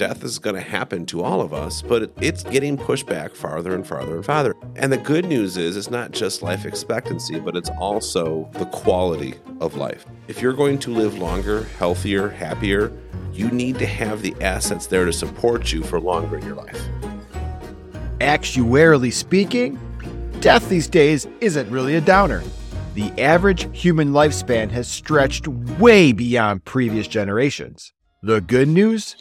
death is going to happen to all of us, but it's getting pushed back farther and farther and farther. And the good news is, it's not just life expectancy, but it's also the quality of life. If you're going to live longer, healthier, happier, you need to have the assets there to support you for longer in your life. Actuarially speaking, death these days isn't really a downer. The average human lifespan has stretched way beyond previous generations. The good news?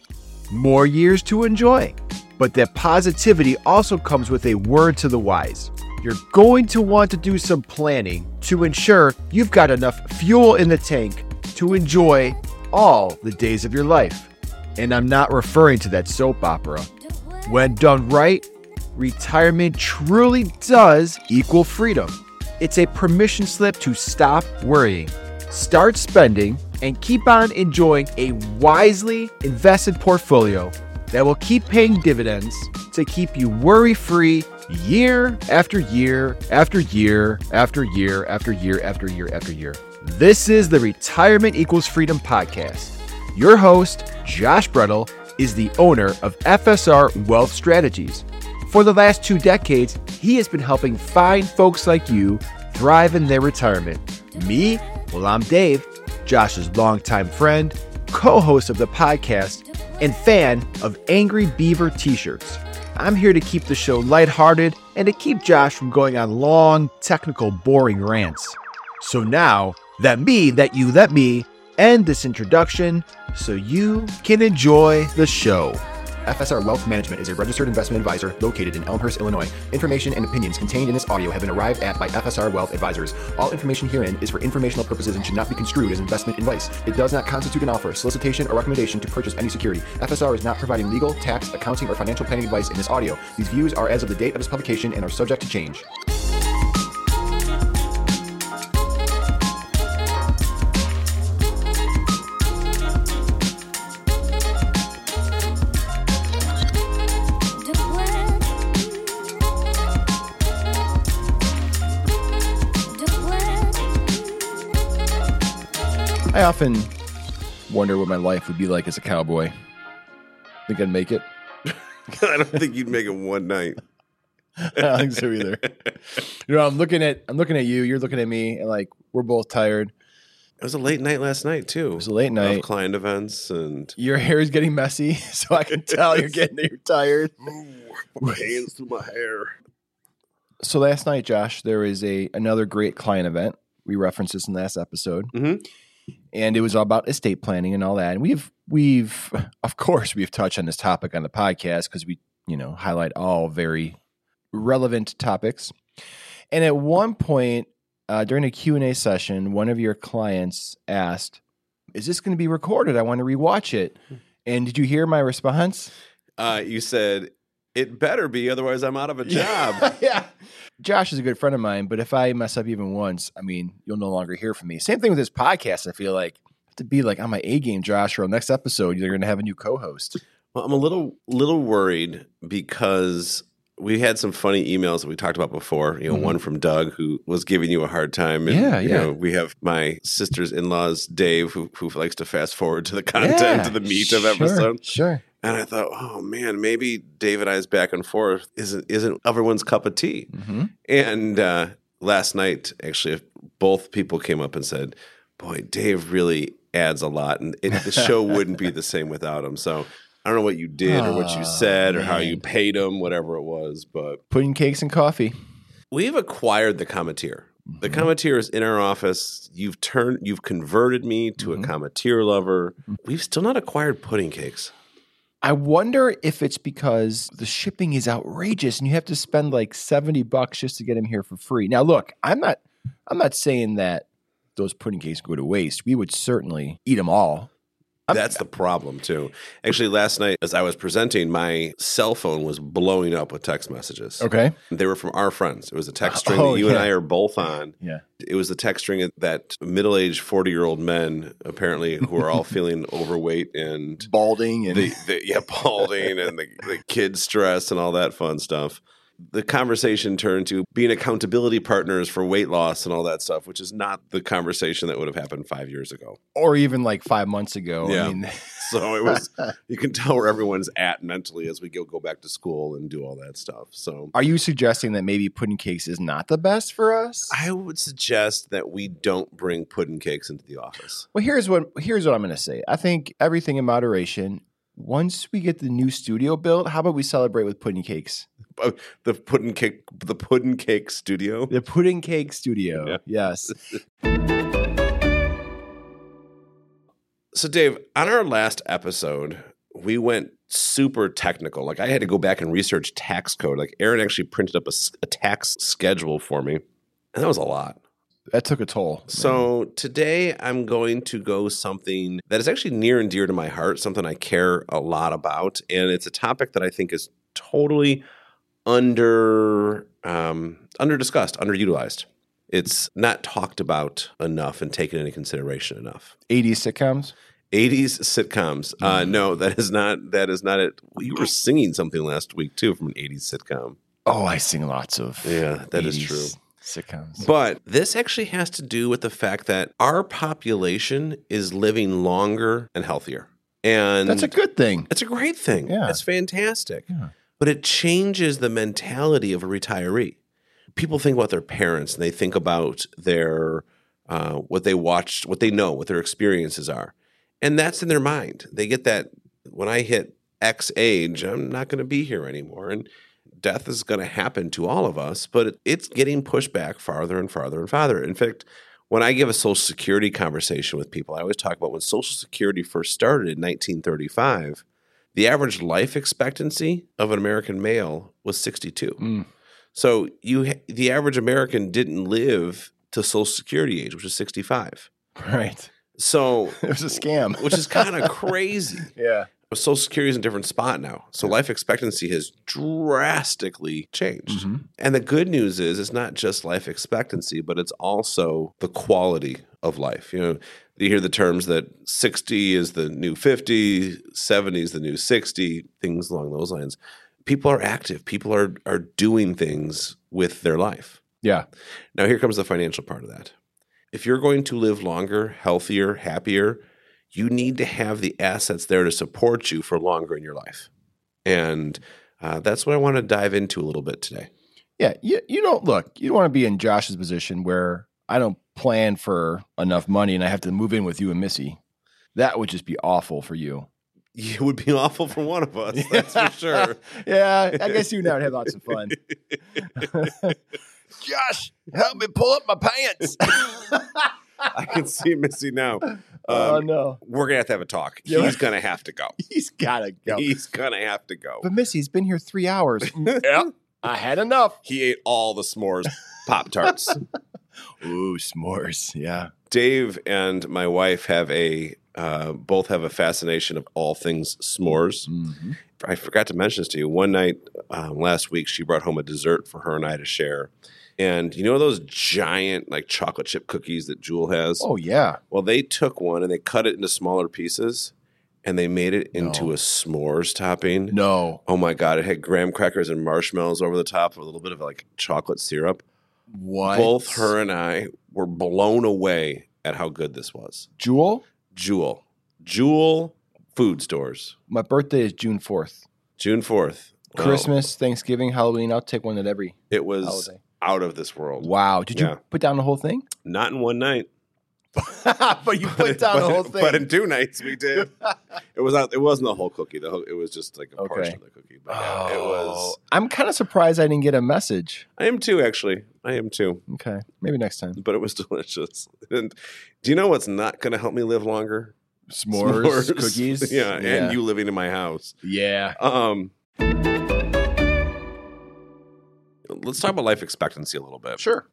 More years to enjoy. But that positivity also comes with a word to the wise. You're going to want to do some planning to ensure you've got enough fuel in the tank to enjoy all the days of your life. And I'm not referring to that soap opera. When done right, retirement truly does equal freedom. It's a permission slip to stop worrying, start spending, and keep on enjoying a wisely invested portfolio that will keep paying dividends to keep you worry free year after year after year after year after year after year after year. This is the Retirement Equals Freedom podcast. Your host, Josh Bretl, is the owner of FSR Wealth Strategies. For the last two decades, he has been helping fine folks like you thrive in their retirement. Me? Well, I'm Dave, Josh's longtime friend, co host of the podcast, and fan of Angry Beaver t shirts. I'm here to keep the show lighthearted and to keep Josh from going on long, technical, boring rants. So now, that me, that you, let me end this introduction so you can enjoy the show. FSR Wealth Management is a registered investment advisor located in Elmhurst, Illinois. Information and opinions contained in this audio have been arrived at by FSR Wealth Advisors. All information herein is for informational purposes and should not be construed as investment advice. It does not constitute an offer, solicitation, or recommendation to purchase any security. FSR is not providing legal, tax, accounting, or financial planning advice in this audio. These views are as of the date of this publication and are subject to change. Often wonder what my life would be like as a cowboy. Think I'd make it? I don't think you'd make it one night. I don't think so either. You know, I'm looking at I'm looking at you. You're looking at me, and like we're both tired. It was a late night last night too. It was a late night of client events and Your hair is getting messy, so I can tell you're getting you're tired. my hands through my hair. So last night, Josh, there was a another great client event. We referenced this in the last episode, Mhm. And it was all about estate planning and all that. And we've we've of course we've touched on this topic on the podcast because we you know highlight all very relevant topics. And at one point uh, during a Q and A session, one of your clients asked, "Is this going to be recorded? I want to rewatch it." And did you hear my response? Uh, you said it better be, otherwise I'm out of a job. yeah. Josh is a good friend of mine, but if I mess up even once, I mean, you'll no longer hear from me. Same thing with this podcast. I feel like I have to be like on my A game, Josh, or next episode, you're going to have a new co-host. Well, I'm a little little worried because we had some funny emails that we talked about before. You know, Mhm. one from Doug who was giving you a hard time. And, Yeah, You yeah. know, we have my sister's in laws, Dave, who who likes to fast forward to the content, Yeah, to the meat of episode. Sure. And I thought, oh man, maybe Dave and I's back and forth isn't isn't everyone's cup of tea. hmm And uh, last night, actually, both people came up and said, "Boy, Dave really adds a lot, and it, the show wouldn't be the same without him." So I don't know what you did or what you said or how you paid him, whatever it was, but Pudding cakes and coffee. we've acquired the Cometeer. The Mhm. Cometeer is in our office. You've turned, you've converted me to Mhm. a Cometeer lover. We've still not acquired pudding cakes. I wonder if it's because the shipping is outrageous and you have to spend like 70 bucks just to get them here for free. Now look, I'm not I'm not saying that those pudding cakes go to waste. We would certainly eat them all. That's the problem too. Actually, last night as I was presenting, my cell phone was blowing up with text messages. Okay. They were from our friends. It was a text string Oh, that you and. I are both on. Yeah. It was the text string that middle-aged forty-year-old men, apparently, who are all feeling overweight and Balding and the, the yeah balding and the, the kid stress and all that fun stuff. The conversation turned to being accountability partners for weight loss and all that stuff, which is not the conversation that would have happened five years ago. or even like five months ago. Yeah. I mean, So it was you can tell where everyone's at mentally as we go go back to school and do all that stuff. So Are you suggesting that maybe pudding cakes is not the best for us? I would suggest that we don't bring pudding cakes into the office. Well, here's what here's what I'm going to say. I think everything in moderation. Once we get the new studio built, how about we celebrate with pudding cakes? Uh, The pudding cake the pudding cake studio. The pudding cake studio. Yeah. Yes. So, Dave, on our last episode, we went super technical. Like, I had to go back and research tax code. Like, Aaron actually printed up a tax schedule for me, and that was a lot. That took a toll. So, today I'm going to go something that is actually near and dear to my heart, something I care a lot about. And it's a topic that I think is totally under um, under discussed, underutilized. It's not talked about enough and taken into consideration enough. 80s sitcoms. 80s sitcoms. Uh, no, that is not. That is not it. You were singing something last week too from an 80s sitcom. Oh, I sing lots of Yeah, that is 80s true. Sitcoms. But this actually has to do with the fact that our population is living longer and healthier, and That's a good thing. it's a great thing. Yeah. it's fantastic. Yeah. But it changes the mentality of a retiree. People think about their parents and they think about their uh, what they watched, what they know, what their experiences are, and that's in their mind. They get that when I hit X age, I'm not going to be here anymore, and death is going to happen to all of us. But it's getting pushed back farther and farther and farther. In fact, when I give a Social Security conversation with people, I always talk about when Social Security first started in 1935 the average life expectancy of an American male was 62. Mm. So you the average American didn't live to social security age, which is 65. Right. So It was a scam. which is kind of crazy. yeah. Social security is in a different spot now. So life expectancy has drastically changed. Mhm. And the good news is it's not just life expectancy, but it's also the quality of life. You know, you hear the terms that 60 is the new 50, 70 is the new 60, things along those lines. People are active. People are are doing things with their life. Yeah. Now here comes the financial part of that. If you're going to live longer, healthier, happier, you need to have the assets there to support you for longer in your life. And uh, that's what I want to dive into a little bit today. Yeah. You, you don't look, you don't want to be in Josh's position where I don't plan for enough money and I have to move in with you and Missy. That would just be awful for you. It would be awful for one of us, that's for sure. yeah. I guess you and I would have lots of fun. Josh, help me pull up my pants. I can see Missy now. Um, oh, no. We're gonna have to have a talk. Yeah. He's gonna have to go. He's got to go. He's gonna have to go. But Missy's been here three hours. yep. I had enough. He ate all the s'mores pop tarts. Ooh, s'mores. Yeah. Dave and my wife have a uh, both have a fascination of all things s'mores. Mm-hmm. I forgot to mention this to you. One night um, last week, she brought home a dessert for her and I to share. And you know those giant like chocolate chip cookies that Jewel has? Oh, yeah. Well, they took one and they cut it into smaller pieces and they made it into No. a s'mores topping. No. Oh my god! It had graham crackers and marshmallows over the top with a little bit of like chocolate syrup. What? Both her and I were blown away at how good this was. Jewel, Jewel, Jewel Food Stores, my birthday is June 4th. June fourth, Christmas, Thanksgiving, Halloween. I'll take one at every It was holiday. Out of this world. Wow. Did Yeah. you put down the whole thing? Not in one night, but you put down the whole thing. But in two nights we did. it was not. It wasn't the whole cookie. The whole, it was just like a Okay. portion of the cookie. But yeah, it was. Oh, I'm kind of surprised I didn't get a message. I am too. Actually, I am too. Okay. Maybe next time. But it was delicious. And do you know what's not going to help me live longer? S'mores, cookies. yeah, and you living in my house. Yeah. Um, let's talk about life expectancy a little bit. Sure.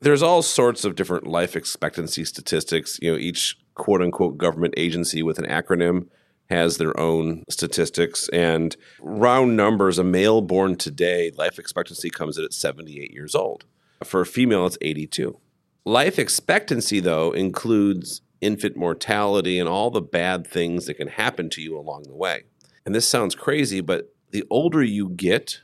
There's all sorts of different life expectancy statistics. You know, each quote unquote government agency with an acronym has their own statistics. And round numbers, a male born today, life expectancy comes in at 78 years old. For a female, it's 82. Life expectancy, though, includes infant mortality and all the bad things that can happen to you along the way. And this sounds crazy, but the older you get,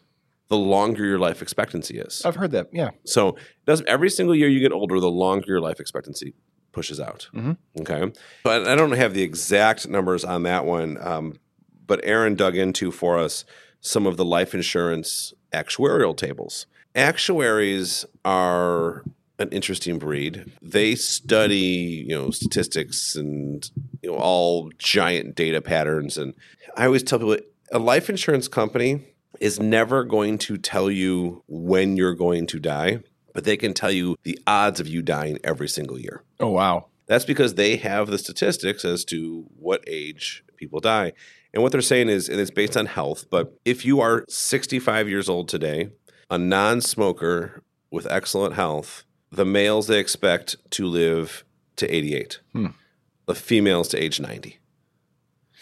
the longer your life expectancy is. I've heard that. Yeah. So does every single year you get older, the longer your life expectancy pushes out. Mhm. Okay. But I don't have the exact numbers on that one. Um, but Aaron dug into for us some of the life insurance actuarial tables. Actuaries are an interesting breed. They study, you know, statistics and you know all giant data patterns and I always tell people a life insurance company is never going to tell you when you're going to die, but they can tell you the odds of you dying every single year. Oh wow. That's because they have the statistics as to what age people die. And what they're saying is, and it's based on health, but if you are 65 years old today, a non smoker with excellent health, the males they expect to live to 88, Hmm. the females to age 90.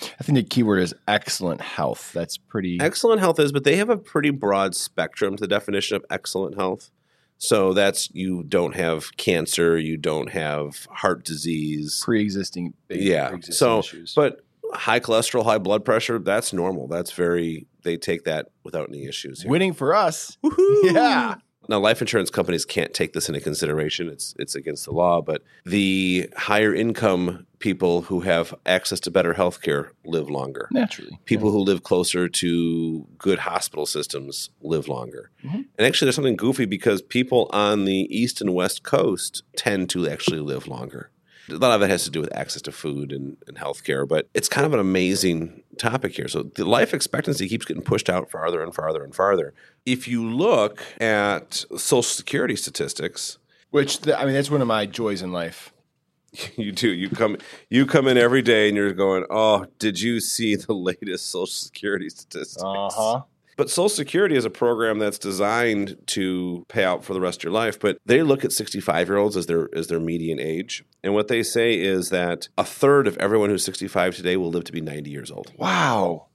I think the keyword is excellent health. That's pretty Excellent health is, but they have a pretty broad spectrum to the definition of excellent health. So that's you don't have cancer, you don't have heart disease, pre-existing. Yeah. pre-existing So, issues. but high cholesterol, high blood pressure, that's normal. That's very, they take that without any issues. Here. winning for us. Woohoo! Yeah. Now, life insurance companies can't take this into consideration. It's it's against the law. But the higher income people who have access to better health care live longer. Naturally. People who live closer to good hospital systems live longer. Mhm. And actually, there's something goofy because people on the east and west coast tend to actually live longer. A lot of it has to do with access to food and, and healthcare, but it's kind of an amazing topic here. So the life expectancy keeps getting pushed out farther and farther and farther. If you look at Social Security statistics, Which the, I mean, that's one of my joys in life. you do you come you come in every day and you're going, oh, did you see the latest Social Security statistics? Uh-huh. But Social Security is a program that's designed to pay out for the rest of your life. But they look at 65 year olds as their as their median age, and what they say is that a third of everyone who's 65 today will live to be 90 years old. Wow.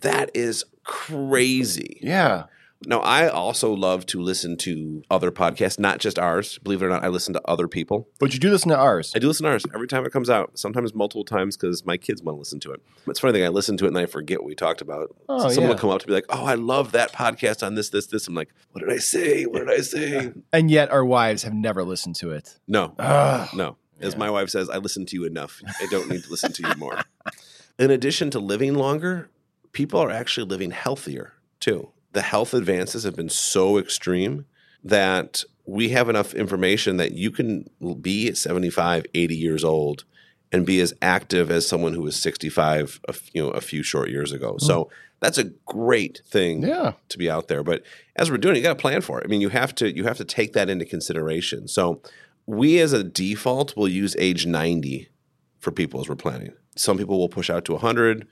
That is crazy. Yeah. Now, I also love to listen to other podcasts, not just ours. Believe it or not, I listen to other people. But you do listen to ours. I do listen to ours every time it comes out, sometimes multiple times because my kids want to listen to it. It's funny thing, I listen to it and I forget what we talked about. Oh, so someone yeah. will come up to me like, oh, I love that podcast on this, this, this. I'm like, what did I say? What did I say? And yet our wives have never listened to it. no, Ugh. no. As Yeah. my wife says, I listen to you enough. I don't need to listen to you more. In addition to living longer, people are actually living healthier too. The health advances have been so extreme that we have enough information that you can be 75, 80 years old and be as active as someone who was 65 a, f- you know, a few short years ago. So mm-hmm. that's a great thing Yeah. to be out there. But as we're doing, it, you got to plan for it. I mean, you have to you have to take that into consideration. So we, as a default, will use age ninety for people as we're planning. Some people will push out to hundred.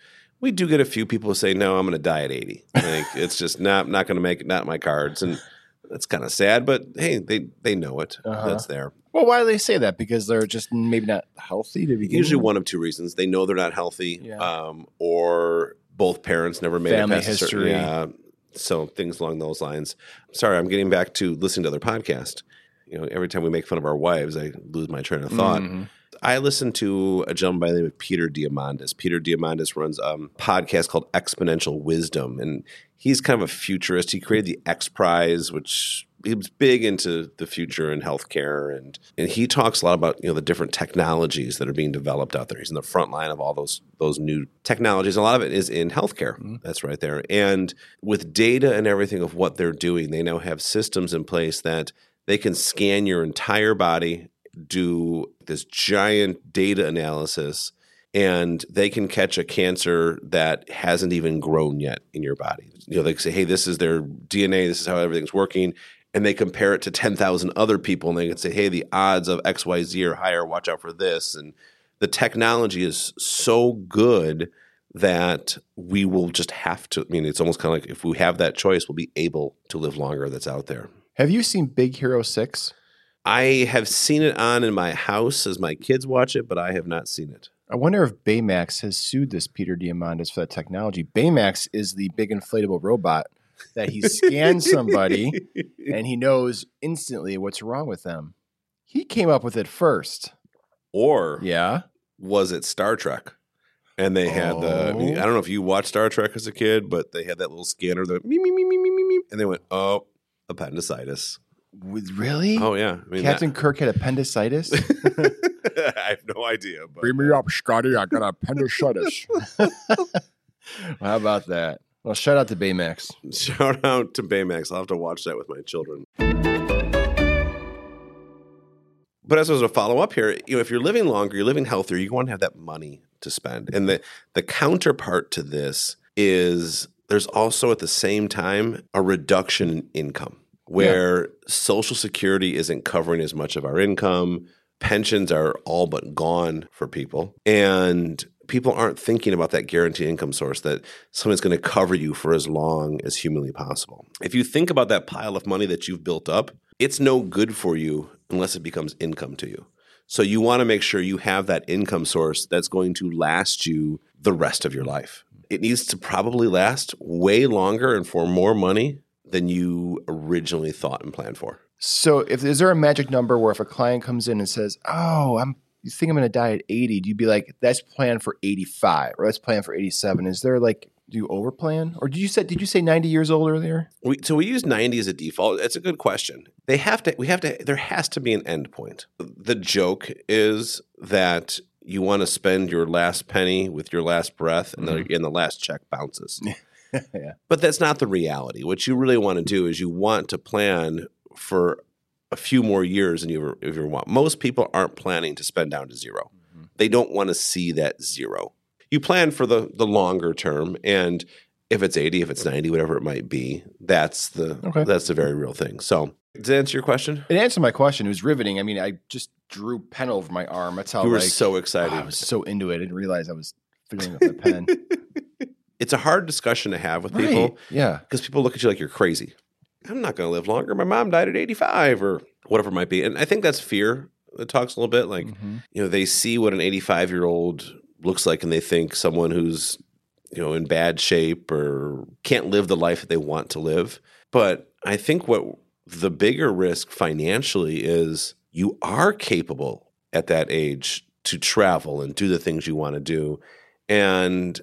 We do get a few people who say, "No, I'm going to die at 80. Like it's just not not going to make it, not my cards." And that's kind of sad, but hey, they they know it. Uh-huh. That's there. Well, why do they say that? Because they're just maybe not healthy to begin Usually with? one of two reasons: they know they're not healthy, Yeah. um, or both parents never made Family it past a certain- history. so things along those lines. Sorry, I'm getting back to listening to other podcasts. You know, every time we make fun of our wives, I lose my train of thought. Mhm. I listen to a gentleman by the name of Peter Diamandis. Peter Diamandis runs a um, podcast called Exponential Wisdom, and he's kind of a futurist. He created the X Prize, which he was big into the future and healthcare, and and he talks a lot about you know the different technologies that are being developed out there. He's in the front line of all those those new technologies. A lot of it is in healthcare. Mm-hmm. That's right there, and with data and everything of what they're doing, they now have systems in place that they can scan your entire body do this giant data analysis and they can catch a cancer that hasn't even grown yet in your body. You know, they say, hey, this is their DNA, this is how everything's working. And they compare it to 10,000 other people and they can say, hey, the odds of XYZ are higher, watch out for this. And the technology is so good that we will just have to. I mean, it's almost kind of like if we have that choice, we'll be able to live longer that's out there. Have you seen Big Hero 6? I have seen it on in my house as my kids watch it, but I have not seen it. I wonder if Baymax has sued this Peter Diamandis for that technology. Baymax is the big inflatable robot that he scans somebody and he knows instantly what's wrong with them. He came up with it first. Or Yeah. was it Star Trek? And they had the, I, mean. I don't know if you watched Star Trek as a kid, but they had that little scanner that me, me, me, me, me, me, me, and they went, oh, appendicitis. With- Really? Oh yeah, I mean, Captain Kirk had appendicitis. I have no idea. But me uh, up, Scotty. I got appendicitis. How about that? Well, shout out to Baymax. shout out to Baymax. I'll have to watch that with my children. But as a follow up here, you know, if you're living longer, you're living healthier, you want to have that money to spend. And the the counterpart to this is there's also at the same time a reduction in income where social security isn't covering as much of our income, pensions are all but gone for people, and people aren't thinking about that guaranteed income source that somebody's going to cover you for as long as humanly possible. If you think about that pile of money that you've built up, it's no good for you unless it becomes income to you. So you want to make sure you have that income source that's going to last you the rest of your life. It needs to probably last way longer and for more money than you originally thought and planned for. So, if is there a magic number where if a client comes in and says, "Oh, I'm you think I'm going to die at 80," do you be like, "That's planned for 85 or that's planned for 87"? Is there like do you overplan or did you say did you say 90 years old earlier? We, so we use 90 as a default. It's a good question. They have to, we have to, there has to be an end point. The joke is that you want to spend your last penny with your last breath and, the, mm-hmm. and the last check bounces. yeah. But that's not the reality. What you really want to do is you want to plan for a few more years than you ever, ever want. Most people aren't planning to spend down to 0 mm-hmm. They don't want to see that zero. You plan for the the longer term, and if it's eighty, if it's ninety, whatever it might be, that's the Okay. that's the very real thing. So, does that answer your question? It answered my question. It was riveting. I mean, I just drew pen over my arm. That's how you were like, so excited. I was so into it. I didn't realize I was fiddling with my pen. it's a hard discussion to have with people. Yeah. because people look at you like you're crazy. I'm not going to live longer. My mom died at 85 or whatever it might be. And I think that's fear that talks a little bit like, Mhm. you know, they see what an 85 year old looks like and they think someone who's, you know, in bad shape or can't live the life that they want to live. But I think what the bigger risk financially is you are capable at that age to travel and do the things you want to do. And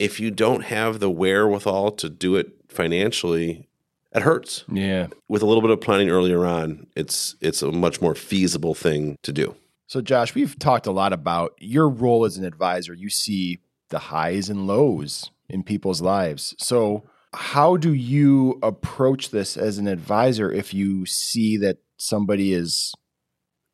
if you don't have the wherewithal to do it financially, it hurts. Yeah. With a little bit of planning earlier on, it's it's a much more feasible thing to do. So, Josh, we've talked a lot about your role as an advisor. You see the highs and lows in people's lives. So, how do you approach this as an advisor if you see that somebody is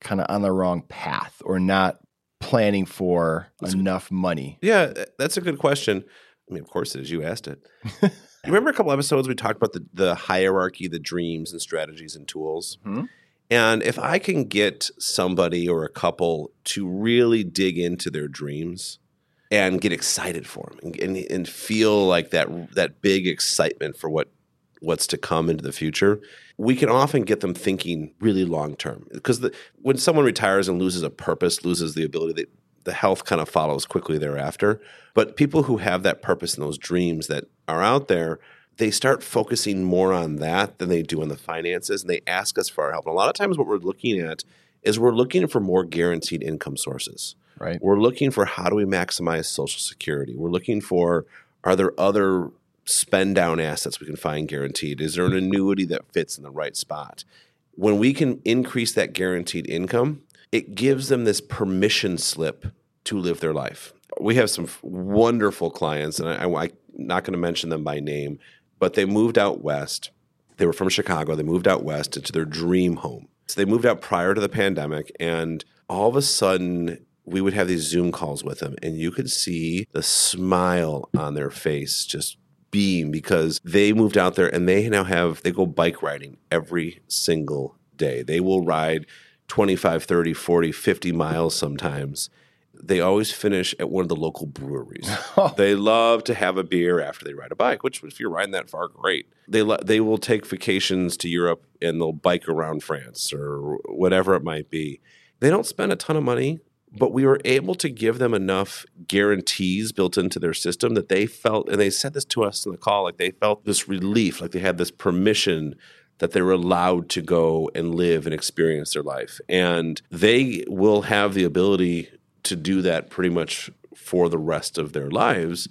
kind of on the wrong path or not planning for enough money? Yeah, that's a good question. I mean, of course it is. You asked it. you remember a couple episodes we talked about the, the hierarchy, the dreams and strategies and tools? Mhm. And if I can get somebody or a couple to really dig into their dreams and get excited for them and, and, and feel like that that big excitement for what what's to come into the future, we can often get them thinking really long term. Because when someone retires and loses a purpose, loses the ability, that the health kind of follows quickly thereafter. But people who have that purpose and those dreams that are out there, they start focusing more on that than they do on the finances, and they ask us for our help. And a lot of times, what we're looking at is we're looking for more guaranteed income sources. Right. We're looking for how do we maximize Social Security. We're looking for are there other spend down assets we can find guaranteed? Is there an annuity that fits in the right spot? When we can increase that guaranteed income, it gives them this permission slip to live their life. We have some wonderful clients, and I, I'm not going to mention them by name, but they moved out west. They were from Chicago. They moved out west into their dream home. So they moved out prior to the pandemic, and all of a sudden, we would have these Zoom calls with them, and you could see the smile on their face just beam because they moved out there and they now have, they go bike riding every single day. They will ride 25, 30, 40, 50 miles sometimes. They always finish at one of the local breweries. Oh. they love to have a beer after they ride a bike, which if you're riding that far, great. They lo- they will take vacations to Europe and they'll bike around France or whatever it might be. They don't spend a ton of money, but we were able to give them enough guarantees built into their system that they felt, and they said this to us in the call, like they felt this relief, like they had this permission that they were allowed to go and live and experience their life. And they will have the ability to do that pretty much for the rest of their lives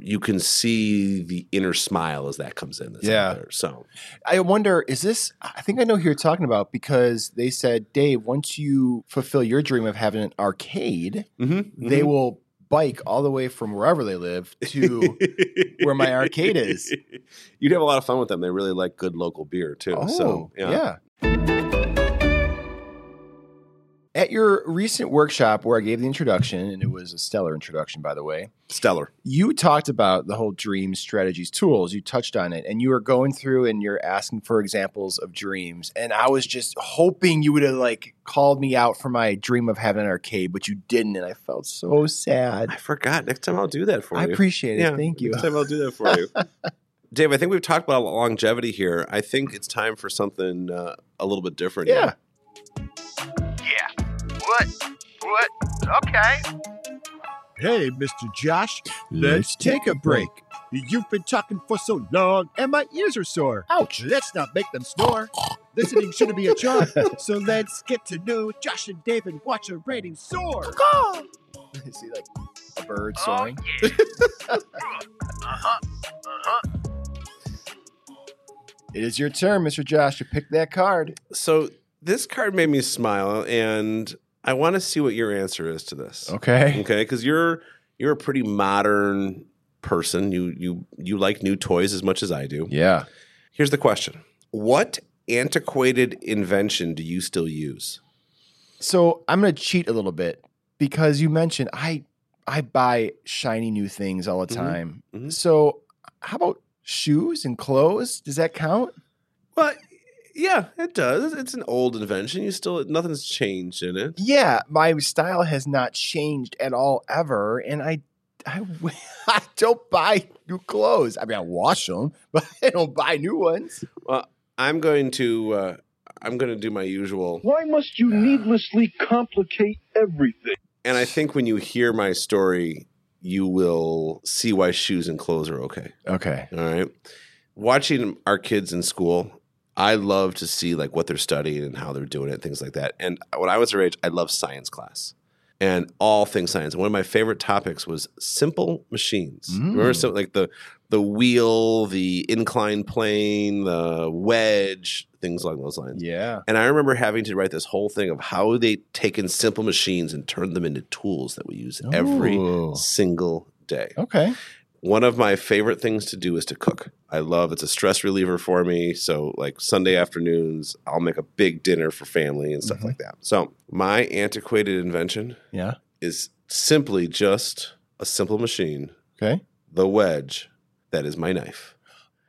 you can see the inner smile as that comes in. That's out Yeah. there. So I wonder, is this? I think I know who you're talking about because they said, Dave, once you fulfill your dream of having an arcade, Mm-hmm. they will bike all the way from wherever they live to where my arcade is. You'd have a lot of fun with them. They really like good local beer too. Oh, so yeah. At your recent workshop where I gave the introduction, and it was a stellar introduction, by the way, stellar. you talked about the whole dreams, strategies, tools. You touched on it, and you were going through and you're asking for examples of dreams. And I was just hoping you would have like called me out for my dream of having an arcade, but you didn't, and I felt so sad. I forgot. Next time I'll do that for I you. I appreciate it. Yeah, Thank you. Next time I'll do that for you. Dave, I think we've talked about longevity here. I think it's time for something uh, a little bit different. Yeah. Yeah. What? What? Okay. Hey, Mr. Josh, let's take a break. You've been talking for so long, and my ears are sore. Ouch. Let's not make them snore. Listening shouldn't be a chore. So let's get to know Josh and Dave and watch a rating soar. See, like a bird Oh, soaring. yeah. uh-huh. Uh-huh. It is your turn, Mr. Josh, to pick that card. So this card made me smile, and I want to see what your answer is to this. Okay. Okay, because you're you're a pretty modern person. You you you like new toys as much as I do. Yeah. Here's the question: What antiquated invention do you still use? So I'm going to cheat a little bit because you mentioned I I buy shiny new things all the Mhm. time. Mhm. So how about shoes and clothes? Does that count? Well, yeah, it does. It's an old invention. You still nothing's changed in it. Yeah, my style has not changed at all ever, and I I, I don't buy new clothes. I mean, I wash them, but I don't buy new ones. Well, I'm going to uh, I'm going to do my usual. Why must you needlessly complicate everything? And I think when you hear my story, you will see why shoes and clothes are okay. Okay. All right. Watching our kids in school, I love to see like what they're studying and how they're doing it, things like that. And when I was their age, I loved science class and all things science. One of my favorite topics was simple machines. Mm. Remember, so like the the wheel, the inclined plane, the wedge, things along those lines. Yeah. And I remember having to write this whole thing of how they taken simple machines and turned them into tools that we use every single day. Okay. One of my favorite things to do is to cook. I love it's a stress reliever for me. So like Sunday afternoons, I'll make a big dinner for family and stuff Mhm. like that. So my antiquated invention Yeah. is simply just a simple machine, Okay. the wedge that is my knife.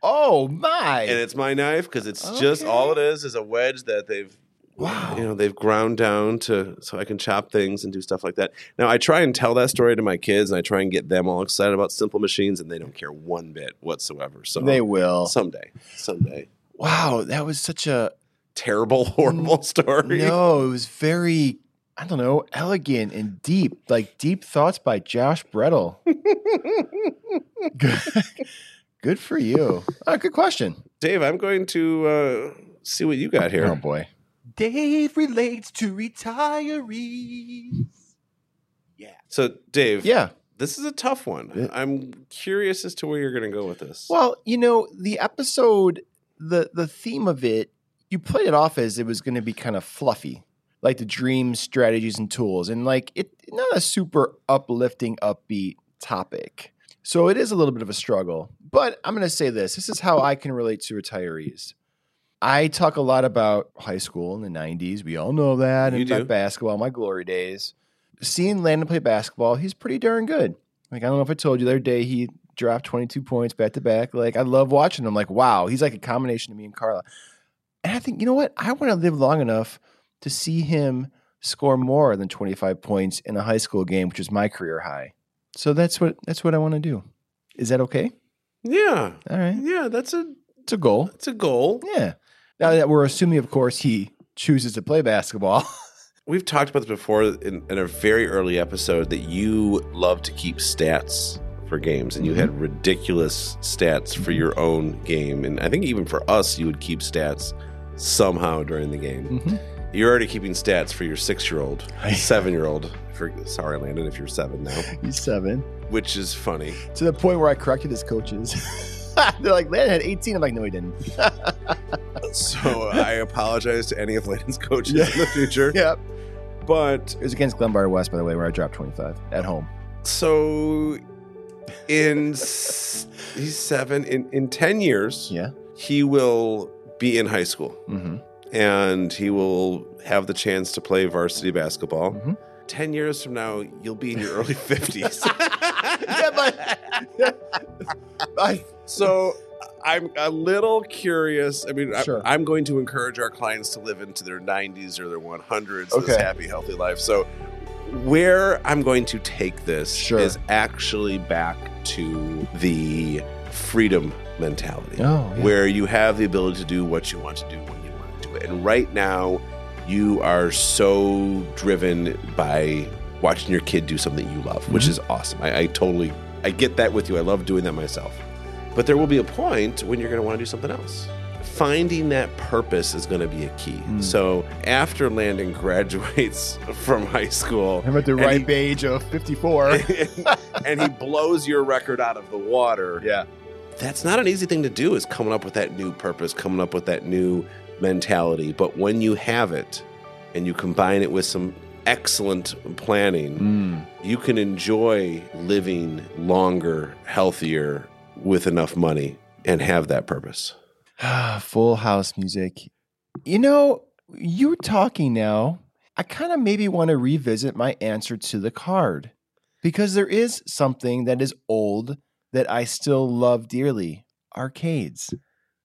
Oh my! And it's my knife because it's just all it is is a wedge that they've Wow. you know they've ground down to so I can chop things and do stuff like that. Now I try and tell that story to my kids and I try and get them all excited about simple machines and they don't care one bit whatsoever. So they will. someday, someday, Wow, that was such a terrible, horrible story. no. It was very, I don't know, elegant and deep, like deep thoughts by Josh Bretl. good, good for you. Uh, good question. Dave, I'm going to uh, see what you got here. Oh boy. Dave relates to retirees. Yeah. So, Dave, Yeah. this is a tough one. I'm curious as to where you're going to go with this. Well, you know, the episode, the the theme of it, you played it off as it was going to be kind of fluffy, like the dreams, strategies, and tools, and like it not a super uplifting, upbeat topic. So it is a little bit of a struggle. But I'm going to say this: this is how I can relate to retirees. I talk a lot about high school in the '90s. We all know that, You and do. basketball, my glory days. Seeing Landon play basketball, he's pretty darn good. Like I don't know if I told you the other day he dropped 22 points back to back. Like I love watching him. Like wow, he's like a combination of me and Carla. And I think you know what? I want to live long enough to see him score more than 25 points in a high school game, which is my career high. So that's what that's what I want to do. Is that okay? yeah, All right, yeah, that's a it's a goal. It's a goal. Yeah. Now that we're assuming, of course, he chooses to play basketball. We've talked about this before in, in a very early episode that you love to keep stats for games and you Mm-hmm. had ridiculous stats for your own game. And I think even for us, you would keep stats somehow during the game. Mhm. You're already keeping stats for your six year old, seven year old. Sorry, Landon, if you're seven now. He's seven. which is funny. to the point where I corrected his coaches. They're like, Landon had 18. I'm like, no, he didn't. So I apologize to any of Landon's coaches Yeah. in the future. yep. But It was against Glenbard West, by the way, where I dropped 25 at home. so in s- he's seven in in ten years, Yeah. he will be in high school Mm-hmm. and he will have the chance to play varsity basketball. Mhm. Ten years from now, you'll be in your early fifties. Yeah, but I, So I'm a little curious. I mean, Sure. I, am going to encourage our clients to live into their 90s or their 100s, this happy, healthy life. So where I'm going to take this Sure. is actually back to the freedom mentality, Oh, yeah. where you have the ability to do what you want to do when you want to do it. And right now, you are so driven by watching your kid do something you love, which Mhm. is awesome. I, I totally, I get that with you. I love doing that myself. But there will be a point when you're going to want to do something else. Finding that purpose is going to be a key. Mm. So after Landon graduates from high school, I'm at the And ripe he- age of 54. and he blows your record out of the water, yeah. that's not an easy thing to do is coming up with that new purpose coming up with that new mentality but when you have it and you combine it with some excellent planning Mm. you can enjoy living longer healthier with enough money and have that purpose Full house music. You know, you're talking now. I kind of maybe want to revisit my answer to the card because there is something that is old that I still love dearly arcades,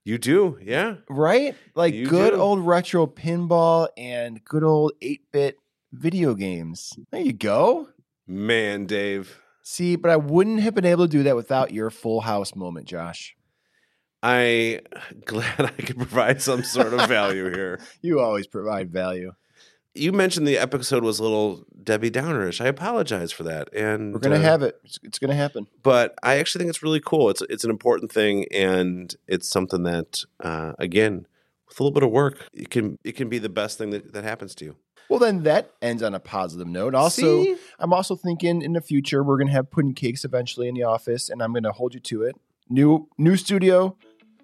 you do yeah right? Like You good do. old retro pinball and good old 8 bit video games. There you go. man dave See, but I wouldn't have been able to do that without your full house moment, Josh. i glad i could provide some sort of value here You always provide value. you mentioned the episode was a little debbie downerish i apologize for that and We're gonna uh, have it. It's, it's gonna happen. but I actually think it's really cool. It's it's an important thing, and it's something that, uh, again, with a little bit of work, it can it can be the best thing that, that happens to you. Well, then that ends on a positive note. Also, See? I'm also thinking in the future we're gonna have pudding cakes eventually in the office, and I'm gonna hold you to it. New new studio,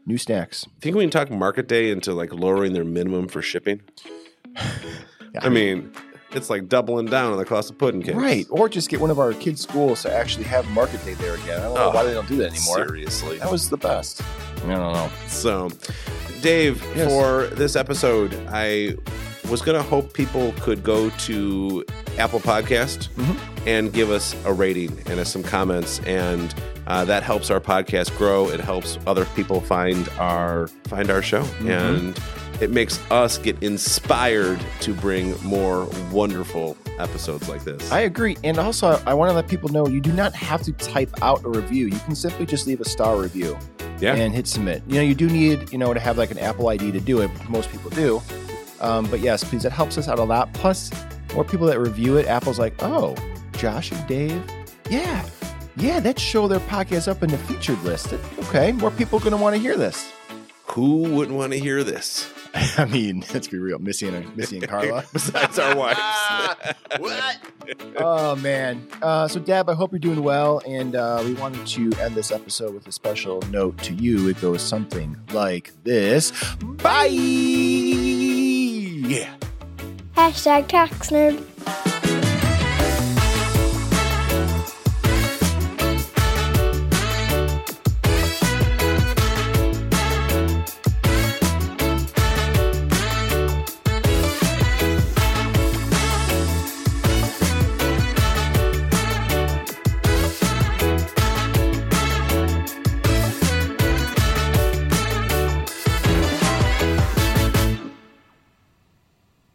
new snacks. think we can talk Market Day into like lowering their minimum for shipping. I mean, it's like doubling down on the cost of pudding cakes. right? Or just get one of our kids' schools to actually have market day there again. I don't know Oh, why they don't do that anymore. Seriously. That was the best. I don't know. So, Dave, Yes. for this episode, I was going to hope people could go to Apple Podcast Mhm. and give us a rating and us some comments, and uh, that helps our podcast grow. It helps other people find our find our show, and it makes us get inspired to bring more wonderful episodes like this. I agree. And also, I want to let people know you do not have to type out a review. You can simply just leave a star review Yeah. and hit submit. You know, you do need, you know, to have like an Apple ID to do it. Most people do. Um, but yes, please, that helps us out a lot. Plus, more people that review it, Apple's like, oh, Josh and Dave, yeah, yeah, let's show their podcast up in the featured list. Okay, more people are going to want to hear this. Who wouldn't want to hear this? I mean, let's be real, Missy and Missy and Carla. Besides our wives. what? oh man. Uh, so, Dab, I hope you're doing well, and uh, we wanted to end this episode with a special note to you. It goes something like this: Bye. Yeah. Hashtag tax nerd.